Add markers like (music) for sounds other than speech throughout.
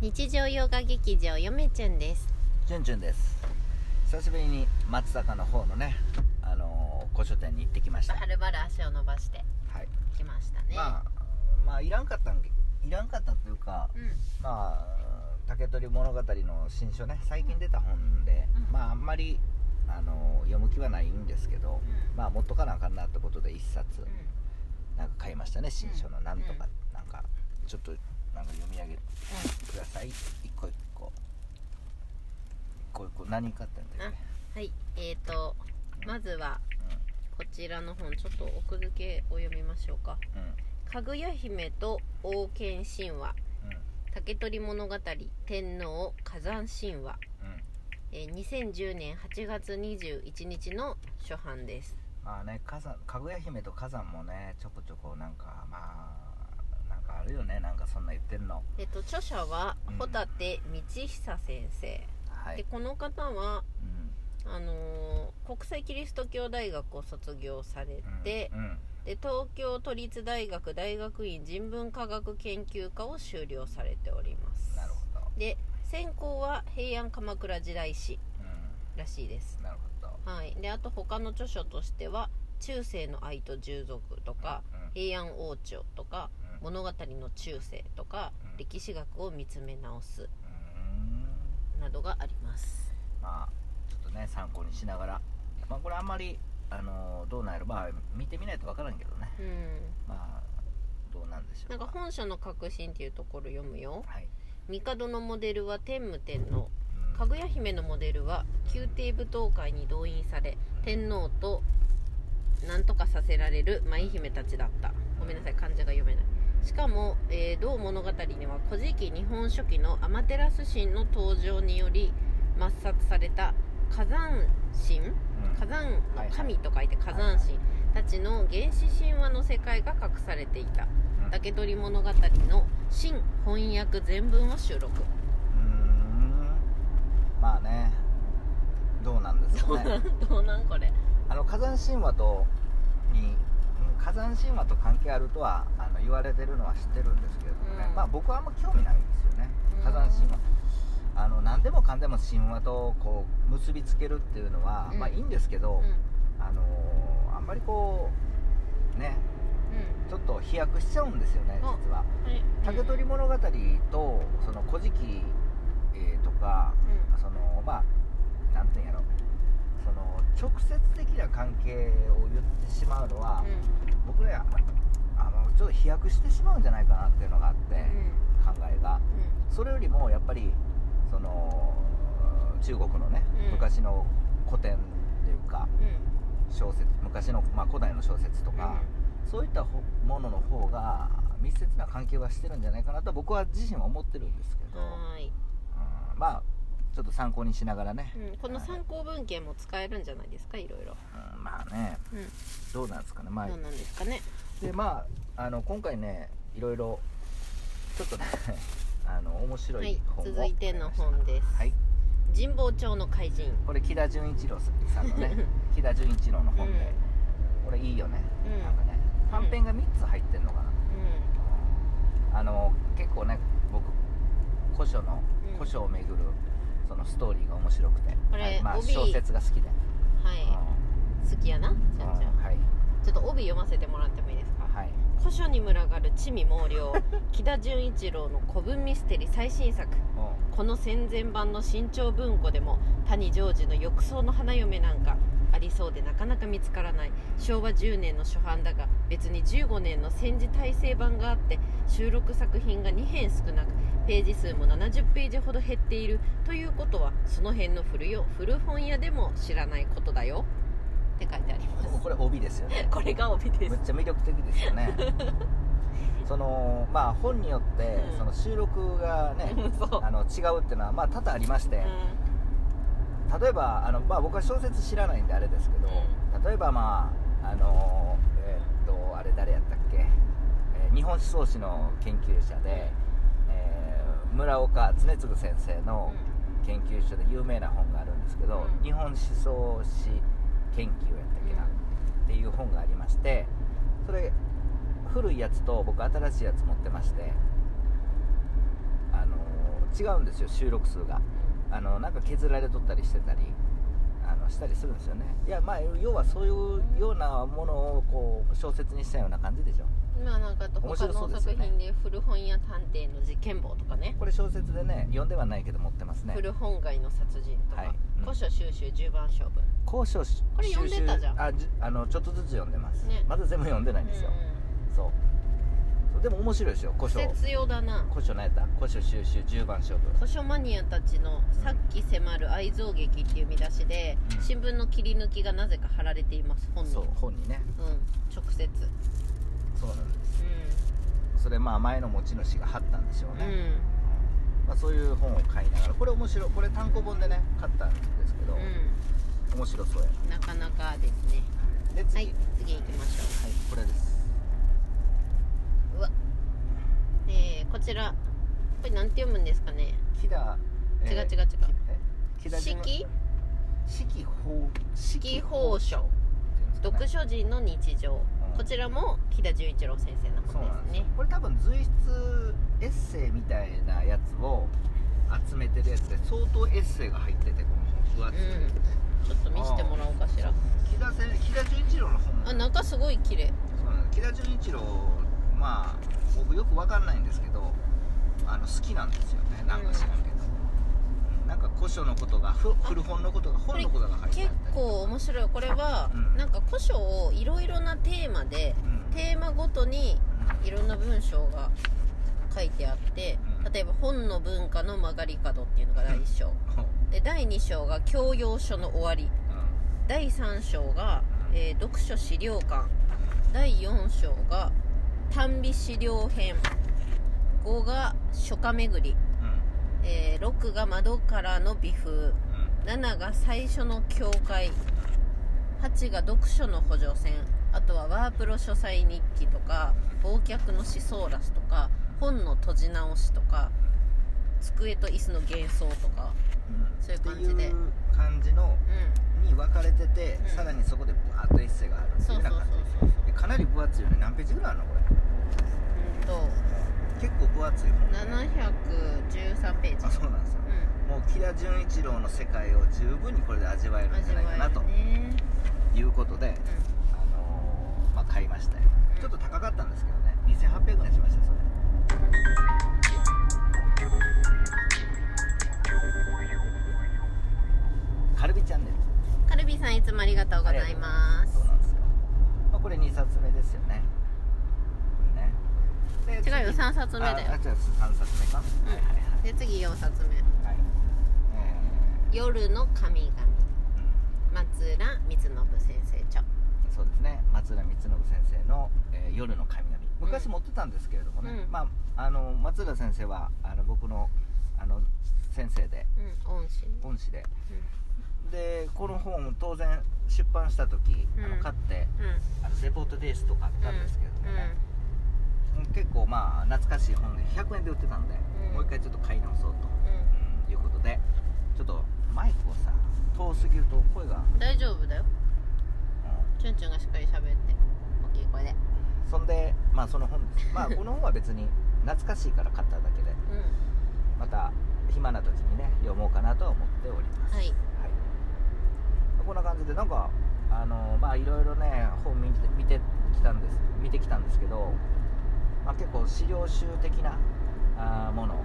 日常洋画劇場よめちゅんです。じゅんじゅんです。久しぶりに松坂の方のねあのー古書店に行ってきました。はるばる足を伸ばしてはい。きましたね。まあまあいらんかったんけいらんかったというかうん。まあ竹取物語の新書ね最近出た本で、うん。まああんまりあのー読む気はないんですけど、うん。まあ持っとかなあかんなってことで一冊うん。なんか買いましたね新書のうんなん。とか、なんかちょっとなんか読み上げてください。一個一個。一個一個何買ったんだっけ？はい。えーとまずはこちらの本ちょっと奥付けを読みましょうか。うん。うん「かぐや姫と王権神話。うん。竹取物語天皇火山神話」うん。えー2010年8月21日の初版です。まあね火山かぐや姫と火山もねちょこちょこなんかまあるよねなんかそんな言ってんの。えっと著者はうん。穂立道久先生、はい。でこの方はうん。あのー国際キリスト教大学を卒業されて、うんうん。で東京都立大学大学院人文科学研究科を修了されております。なるほど。で専攻は平安鎌倉時代史うらしいです。んなるほど。はい。であと他の著書としては中世の愛と従属とか、うん平安王朝とかうん物語の中世とか、うん。歴史学を見つめ直すうん。などがあります。まあちょっとね参考にしながら。まあこれあんまりあのどうなんやろ。まあ見てみないとわからんけどね。うん。まあどうなんでしょうんか本書の革新っていうところ読むよ。はい、帝のモデルは天武天皇。うん。かぐや姫のモデルは宮廷舞踏会に動員され天皇と何とかさせられる舞姫たちだった。ごめんなさい漢字が読めないしかも、えー同物語には「古事記日本書紀」のアマテラス神の登場により抹殺された火山神？うん。火山の神と書いて火山神。たちの原始神話の世界が隠されていた。うん。竹取物語の新翻訳全文を収録。うーん。まあね。どうなんですかね。(laughs) どうなんこれ。あの火山神話とにうん火山神話と関係あるとはあの言われてるのは知ってるんですけれどもね、うん。まあ僕はあんま興味ないんですよね。うん。火山神話。あの何でもかんでも神話とこう結びつけるっていうのは、うん。まあいいんですけど、うん。あのあんまりこうねうん。ちょっと飛躍しちゃうんですよねあ実は。はい。竹取物語とその古事記、えーとかうそのまあなんていうんやろ。その直接的な関係を言ってしまうのは、ん僕らやあのちょっと飛躍してしまうんじゃないかなっていうのがあって、うん。考えが。それよりもやっぱりその中国のね、うん。昔の古典っていうか小説昔の、まあ、古代の小説とか、そういったほものの方が密接な関係はしてるんじゃないかなと僕は自身は思ってるんですけど、うん。まあちょっと参考にしながらね、うん、この参考文献も使えるんじゃないですかい。ろいろうんまあね。うん。どうなんですかね。まあどうなんですかね。でまああの今回ねいろいろちょっとね (laughs) あの面白はいい本を続いての本です。はい。神保町の怪人。これ木田純一郎さんのね (laughs) 木田純一郎の本で、これいいよね、うん。なんかね。短編が3つ入ってんのかな、うあの結構ね僕古書のうん。古書を巡るそのストーリーが面白くて。これはい。まあ、帯。小説が好きで、んはい。好きやなちゃんちゃん。うんはい。ちょっと帯読ませてもらってもいいですか？はい。古書に群がる地味猛量 (laughs) 木田純一郎の古文ミステリ最新作。この戦前版の新潮文庫でも谷ジョージの浴槽の花嫁なんかそうでなかなか見つからない。昭和10年の初版だが別に15年の戦時大成版があって収録作品が2編少なくページ数も70ページほど減っている。ということはその辺の古よ古本屋でも知らないことだよ。って書いてあります。これ帯ですよね。(laughs) これが帯です。めっちゃ魅力的ですよね。(laughs) そのまあ本によってうん。その収録がね、(laughs) そう。あの違うっていうのはまあ多々ありまして、例えばあの、まあ、僕は小説知らないんであれですけど、例えばまああのえーっとあれ誰やったっけ、えー日本思想史の研究者で、えー村岡常次先生の研究所で有名な本があるんですけど、うん。日本思想史研究やったっけな、っていう本がありましてそれ古いやつと僕新しいやつ持ってましてあの違うんですよ収録数があのなんか削られとったりしてたりあのしたりするんですよね。いやまあ要はそういうようなものをこう小説にしたような感じでしょ。まあなんかあと面他の作品で古本屋探偵の事件簿とかね。これ小説でね読んではないけど持ってますね。古本街の殺人とか、はい。うん。古書収集十番勝負。交渉しこれ読んでたじゃん。あじあのちょっとずつ読んでます、ね。まだ全部読んでないんですよ、うそうでも面白いですよ。古書ん節用だな。古書何やった。古書収集。10番勝負。古書マニアたちの「さっき迫る愛憎劇」っていう見出しで、うん。新聞の切り抜きがなぜか貼られています。本にそう。本にね。うん。直接。そうなんです。それまあ前の持ち主が貼ったんでしょううん、ね、まあ、そういう本を買いながらこれ面白い。これ単行本でね買ったんですけど、うん。面白そうやうん、なかなかですね。なで次。はい次行きましょはいこれですううわえー、こちら。これなんて読むんですかね？木田、違う違う違う。木田純四季？四季法四季法書。読書人の日常、うん。こちらも木田純一郎先生の本ですね。これ多分随筆エッセイみたいなやつを集めてるやつで相当エッセイが入っててこの本。分厚い、うん。ちょっと見せてもらおうかしら。木田先木田純一郎の本も。あ中すごい綺麗。そうなんです。木田純一郎まあ僕よくわかんないんですけどあの好きなんですよねなんか知らんけど、うん。なんか古書のことがふ古本のことが本のことが入ってあ結構面白い。これは、うん。なんか古書をいろいろなテーマでうん。テーマごとにいろんな文章が書いてあってうん。例えば「本の文化の曲がり角」っていうのが第1章。うん。で第2章が「教養書の終わり」第3章が、えー読書資料館。第4章が短美資料編。5が書家巡り、うん。うんえー6が窓からの美風。うん。7が最初の教会8が読書の補助線。あとはワープロ書斎日記とか忘却の思想ラスとか本の閉じ直しとか机と椅子の幻想とか。うん。そういう感じで。感じのうに分かれてて、うんさらにそこでバーッとエッセイがあるっていうような感じ。でかなり分厚いよね。何ページぐらいあるのこれ？うんと結構分厚い本713ページ。あそうなんですよ。うもう木田純一郎の世界を十分にこれで味わえんるんじゃないかなということで、うあのーまあ、買いましたよ。うん。ちょっと高かったんですけどね。2800円しましたそれ。カルビチャンネルビーさんいつもありがとうございます。そうなんですよ、まあ、これ2冊目ですよね。ね。で違うよ次3冊目だよ。ああ違う3冊目か、うん。はいはいはい。で次4冊目。はい「夜の神々」えーうん。松浦光信先生著。そうですね。松浦光信先生の、えー夜の神々」昔持ってたんですけれどもね、うん。まあ、あの松浦先生はあの僕のあの先生で。うん恩師。恩師ででこの本当然出版した時、あうん。の買ってうん。うんあのレポートテイスト買ったんですけれどもね、結構まあ懐かしい本で100円で売ってたんで、うん。もう一回ちょっと買い直そうと、いうことでちょっとマイクをさ遠すぎると声が、ん大丈夫だよ。うん。チュンチュンがしっかり喋って。大きい声で。そんでまあその本です。まあ (laughs) この本は別に懐かしいから買っただけでうまた暇な時にね読もうかなとは思っております。はいこんな感じでなんかあのまあいろいろね本見て見てきたんです見てきたんですけど、まあ、結構資料集的なあーもの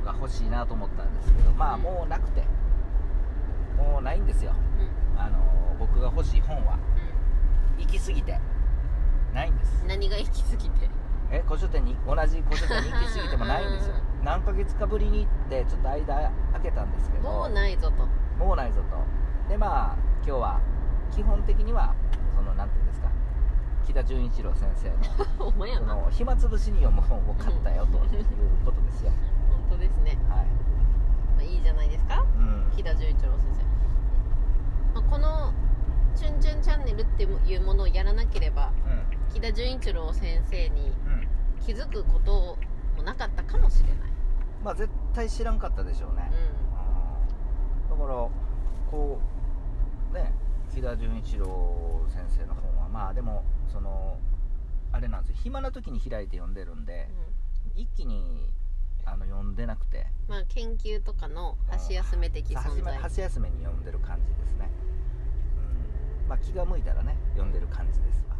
おが欲しいなと思ったんですけどまあうん。もうなくてもうないんですよ。うん。あの僕が欲しい本は行き過ぎてないんです。うん何が行き過ぎて？え古書店に？同じ古書店に行き過ぎても (laughs) ないんですよ。う何ヶ月かぶりに行ってちょっと間空けたんですけど。もうないぞと。もうないぞとでまあ今日は基本的にはそのなんていうんですか木田純一郎先生の (laughs) そな。の暇つぶしに読む本を買ったよということですよ。(laughs) 本当ですね、はい、まあ、いいじゃないですか？うん、木田純一郎先生、まあ、この「チュンチュンチャンネル」っていうものをやらなければ木田純一郎先生にうん。うん気づくこともなかったかもしれない、まあ絶対知らんかったでしょうね、うん。だからこうね。木田純一郎先生の本は。まあでもそのあれなんですよ。暇な時に開いて読んでるんで、一気にあの読んでなくて。まあ研究とかの箸休め的存在。箸休めに読んでる感じですね、うん。まあ、気が向いたらね読んでる感じですわ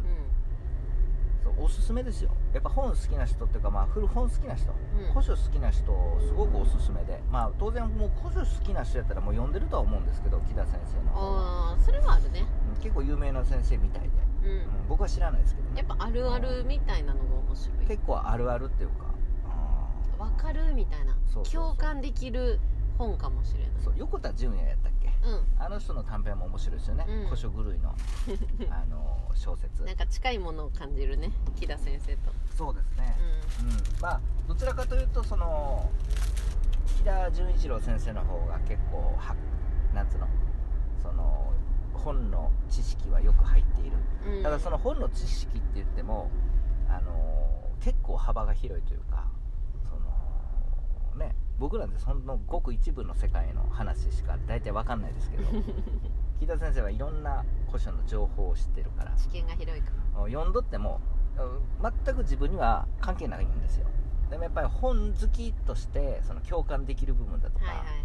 おすすめですよ。やっぱ本好きな人っていうか、まあ、古本好きな人、うん。古書好きな人すごくおすすめでまあ当然もう古書好きな人やったらもう読んでるとは思うんですけど木田先生の。ああそれはあるね。うん結構有名な先生みたいで、うん、うん僕は知らないですけどね。やっぱあるあるみたいなのが面白い。結構あるあるっていうかあわかるみたいな。共感できる本かもしれない。ーそう横田純也やったっあの人の短編も面白いですよね、うん。古書狂いの。(laughs) あの小説。んなんか近いものを感じるね木田先生と。そうですね、ううん。まあどちらかというとその木田純一郎先生の方が結構はなんつうのその本の知識はよく入っている。ん、うん、ただその本の知識って言ってもあの結構幅が広いというか僕なんてそのごく一部の世界の話しか大体わかんないですけど (laughs) 木田先生はいろんな古書の情報を知ってるから知見が広いか。読んどってもうん全く自分には関係ないんですよ。でもやっぱり本好きとしてその共感できる部分だとか、はいはいはいはい。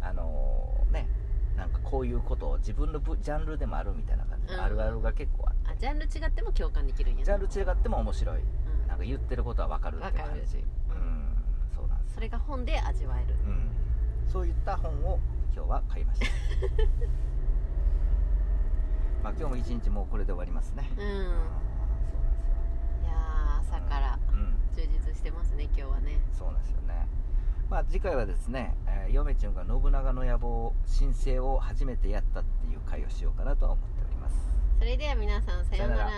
あのねなんかこういうことを自分のブジャンルでもあるみたいな感じのうん。あるあるが結構あって、あジャンル違っても共感できるんやジャンル違っても面白い。うん。なんか言ってることは分かるっていう感じそれが本で味わえる。うん。そういった本を今日は買いました。(laughs) まあ今日も一日もうこれで終わりますね。うん。いやー朝から充実してますね今日はね。そうなんですよね。まあ次回はですね、えー、嫁ちゅんが信長の野望申請を初めてやったっていう回をしようかなとは思っております。それでは皆さんさようなら